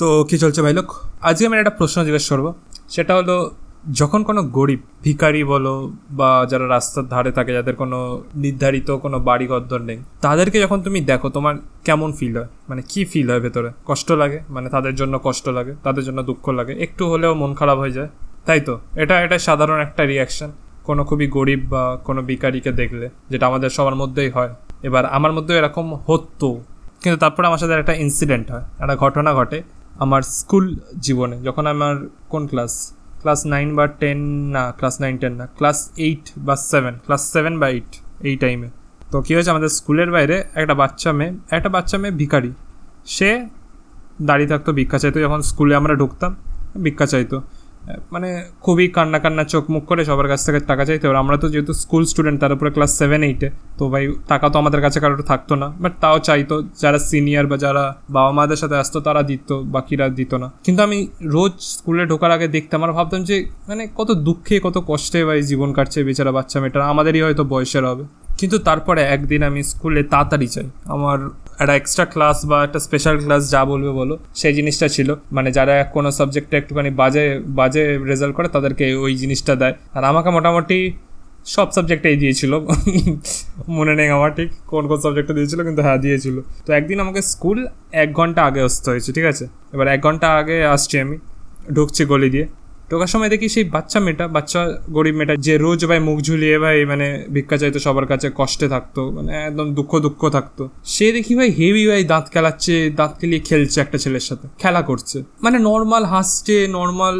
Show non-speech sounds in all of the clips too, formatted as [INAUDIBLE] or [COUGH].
তো কী চলছে ভাই লোক? আজকে আমি একটা প্রশ্ন জিজ্ঞেস করব। সেটা হলো, যখন কোনো গরিব, ভিখারি বলো বা যারা রাস্তার ধারে থাকে, যাদের কোনো নির্ধারিত কোনো বাড়ি ঘরদর নেই, তাদেরকে যখন তুমি দেখো, তোমার কেমন ফিল হয়? মানে কি ফিল হয় ভেতরে? কষ্ট লাগে? মানে তাদের জন্য কষ্ট লাগে? তাদের জন্য দুঃখ লাগে? একটু হলেও মন খারাপ হয়ে যায়? তাই তো? এটা এটা সাধারণ একটা রিয়াকশন কোনো খুবই গরিব বা কোনো ভিখারিকে দেখলে, যেটা আমাদের সবার মধ্যেই হয়। এবার আমার মধ্যেও এরকম হতো। কিন্তু তারপরে আমার সাথে একটা ইনসিডেন্ট হয়। একটা ঘটনা ঘটে। আমার স্কুল জীবনে, যখন আমার কোন ক্লাস? ক্লাস নাইন বা টেন? না, ক্লাস নাইন, টেন না, ক্লাস এইট বা সেভেন, ক্লাস সেভেন বা এইট, এই টাইমে। তো কী হয়েছে, আমাদের স্কুলের বাইরে একটা বাচ্চা মেয়ে, একটা বাচ্চা মেয়ে ভিখারি। সে দাঁড়িয়ে থাকতো ভিক্ষা চাইতো, যখন স্কুলে আমরা ঢুকতাম, ভিক্ষা চাইতো। মানে খুবই কান্না কান্না চোখ মুখ করে সবার কাছ থেকে টাকা চাইতে এবার আমরা তো যেহেতু স্কুল স্টুডেন্ট তার উপরে ক্লাস সেভেন এইটে তো ভাই, টাকা তো আমাদের কাছে কারোর থাকতো না। বাট তাও চাইতো, যারা সিনিয়র বা যারা বাবা মাদের সাথে আসতো, তারা দিত, বাকিরা দিত না। কিন্তু আমি রোজ স্কুলে ঢোকার আগে দেখতাম আর ভাবতাম যে মানে কত দুঃখে, কত কষ্টে ভাই জীবন কাটছে বেচারা বাচ্চা মেয়েটা আমাদেরই হয়তো বয়সের হবে। কিন্তু তারপরে একদিন আমি স্কুলে তাড়াতাড়ি চাই আমার একটা এক্সট্রা ক্লাস বা একটা স্পেশাল ক্লাস যা বলবে বলো, সেই জিনিসটা ছিল। মানে যারা কোনো সাবজেক্টে একটুখানি বাজে বাজে রেজাল্ট করে, তাদেরকে ওই জিনিসটা দেয়। আর আমাকে মোটামুটি সব সাবজেক্টেই দিয়েছিল। [LAUGHS] মনে নেই আমার ঠিক কোন কোন সাবজেক্টে দিয়েছিল, কিন্তু হ্যাঁ দিয়েছিল। তো একদিন আমাকে স্কুল এক ঘণ্টা আগে আসতে হয়েছে, ঠিক আছে? এবার এক ঘণ্টা আগে আসছি আমি, ঢুকছি গলি দিয়ে। ঢোকার সময় দেখি সেই বাচ্চা মেয়েটা, বাচ্চা গরিব মেয়েটা যে রোজ ভাই মুখ ঝুলিয়ে ভাই মানে ভিক্ষা চাইতো, সবার কাছে কষ্টে থাকতো মানে একদম দুঃখ দুঃখ থাকতো। সে দেখি ভাই হেভি ভাই দাঁত খেলাচ্ছে, দাঁত খেলিয়ে খেলছে একটা ছেলের সাথে, খেলা করছে। মানে নর্মাল হাসছে নর্মাল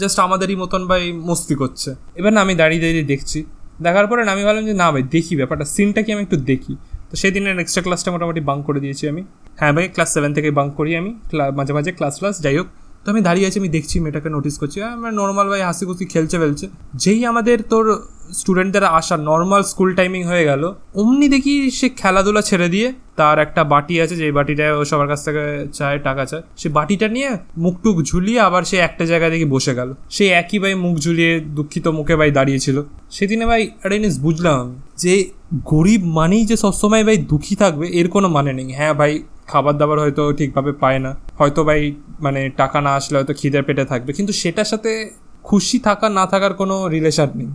জাস্ট আমাদেরই মতন ভাই মস্তি করছে। এবার না আমি দাঁড়িয়ে দাঁড়িয়ে দেখছি, দেখার পরে আমি ভাবলাম যে না ভাই দেখি ব্যাপারটা সিনটা কি আমি একটু দেখি। তো সেই দিনের এক্সট্রা ক্লাসটা মোটামুটি বাঙ্ক করে দিয়েছি আমি। হ্যাঁ ভাই ক্লাস সেভেন থেকে বাঙ্ক করি আমি মাঝে মাঝে ক্লাস ক্লাস যাই হোক। তো আমি দাঁড়িয়ে আছি, আমি দেখছি মেয়েটাকে নোটিস করছি। আমার নর্মাল ভাই হাসি খুশি খেলছে ফেলছে। যেই আমাদের তোর স্টুডেন্টদের আসা নর্মাল স্কুল টাইমিং হয়ে গেল, অমনি দেখি সে খেলাধুলা ছেড়ে দিয়ে তার একটা বাটি আছে যে বাটিটায় ও সবার কাছ থেকে চায়, টাকা চায়, সে বাটিটা নিয়ে মুখটুক ঝুলিয়ে আবার সে একটা জায়গায় দেখি বসে গেল। সে একই ভাই মুখ ঝুলিয়ে দুঃখিত মুখে ভাই দাঁড়িয়েছিল। সেদিনে ভাই একটা জিনিস বুঝলাম যে গরিব মানেই যে সবসময় ভাই দুঃখী থাকবে, এর কোনো মানে নেই। হ্যাঁ ভাই খাবার দাবার হয়তো ঠিকভাবে পায় না। হয়তো ভাই মানে টাকা না আসলে হয়তো খিদের পেটে থাকবে। কিন্তু সেটার সাথে খুশি থাকা, না থাকার কোনো রিলেশন নেই।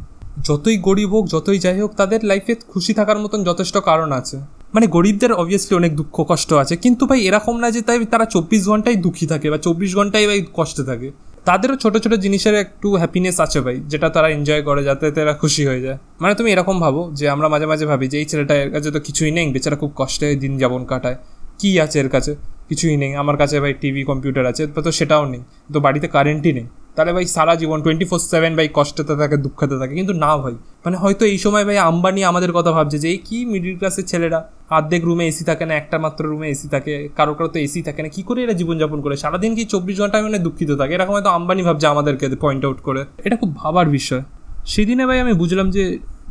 যতই গরিব হোক, যতই যাই হোক, তাদের লাইফে খুশি থাকার মতন যথেষ্ট কারণ আছে। মানে গরিবদের অবভিয়াসলি অনেক দুঃখ, কষ্ট আছে। কিন্তু ভাই, এরকম না যে তাই তারা চব্বিশ ঘন্টাই দুঃখী থাকে বা চব্বিশ ঘন্টাই ভাই কষ্টে থাকে। তাদেরও ছোট ছোট জিনিসের একটু হ্যাপিনেস আছে ভাই, যেটা তারা এনজয় করে যাতে তারা খুশি হয়ে যায়। মানে তুমি এরকম ভাবো যে আমরা মাঝে মাঝে ভাবি যে, এই ছেলেটা এর কাছে তো কিছুই নেই, বেচারা খুব কষ্টে দিন যাপন কাটায়। কী আছে এর কাছে? কিছুই নেই। আমার কাছে ভাই টিভি কম্পিউটার আছে, তো সেটাও নেই। তো বাড়িতে কারেন্টই নেই। তাহলে ভাই সারা জীবন টোয়েন্টি ফোর সেভেন ভাই কষ্টতে থাকে, দুঃখতে থাকে। কিন্তু না ভাই মানে হয়তো এই সময় ভাই আম্বানি আমাদের কথা ভাবছে যে, এই কী মিডিল ক্লাসের ছেলেরা? অর্ধেক রুমে এসি থাকে না, একটা মাত্র রুমে এসি থাকে কারও কারও তো এসি থাকে না। কি করে এরা জীবনযাপন করে? সারাদিন কি চব্বিশ ঘণ্টা মানে দুঃখিত থাকে? এরকম হয়তো আম্বানি ভাবছে আমাদেরকে পয়েন্ট আউট করে। এটা খুব ভাবার বিষয়। সেদিনে ভাই আমি বুঝলাম যে,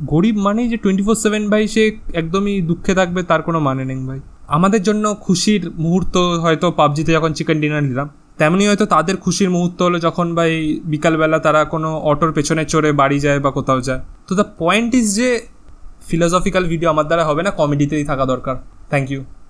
গরিব মানেই যে টোয়েন্টি ফোর সেভেন ভাই সে একদমই দুঃখে থাকবে, তার কোনো মানে নেই ভাই। আমাদের জন্য খুশির মুহূর্ত হয়তো পাবজিতে যখন চিকেন ডিনার নিলাম, তেমনি হয়তো তাদের খুশির মুহূর্ত হলো যখন ভাই বিকালবেলা তারা কোনো অটোর পেছনে চড়ে বাড়ি যায় বা কোথাও যায়। তো দ্য পয়েন্ট ইজ যে ফিলোসফিক্যাল ভিডিও আমার দ্বারা হবে না কমেডিতেই থাকা দরকার। Thank you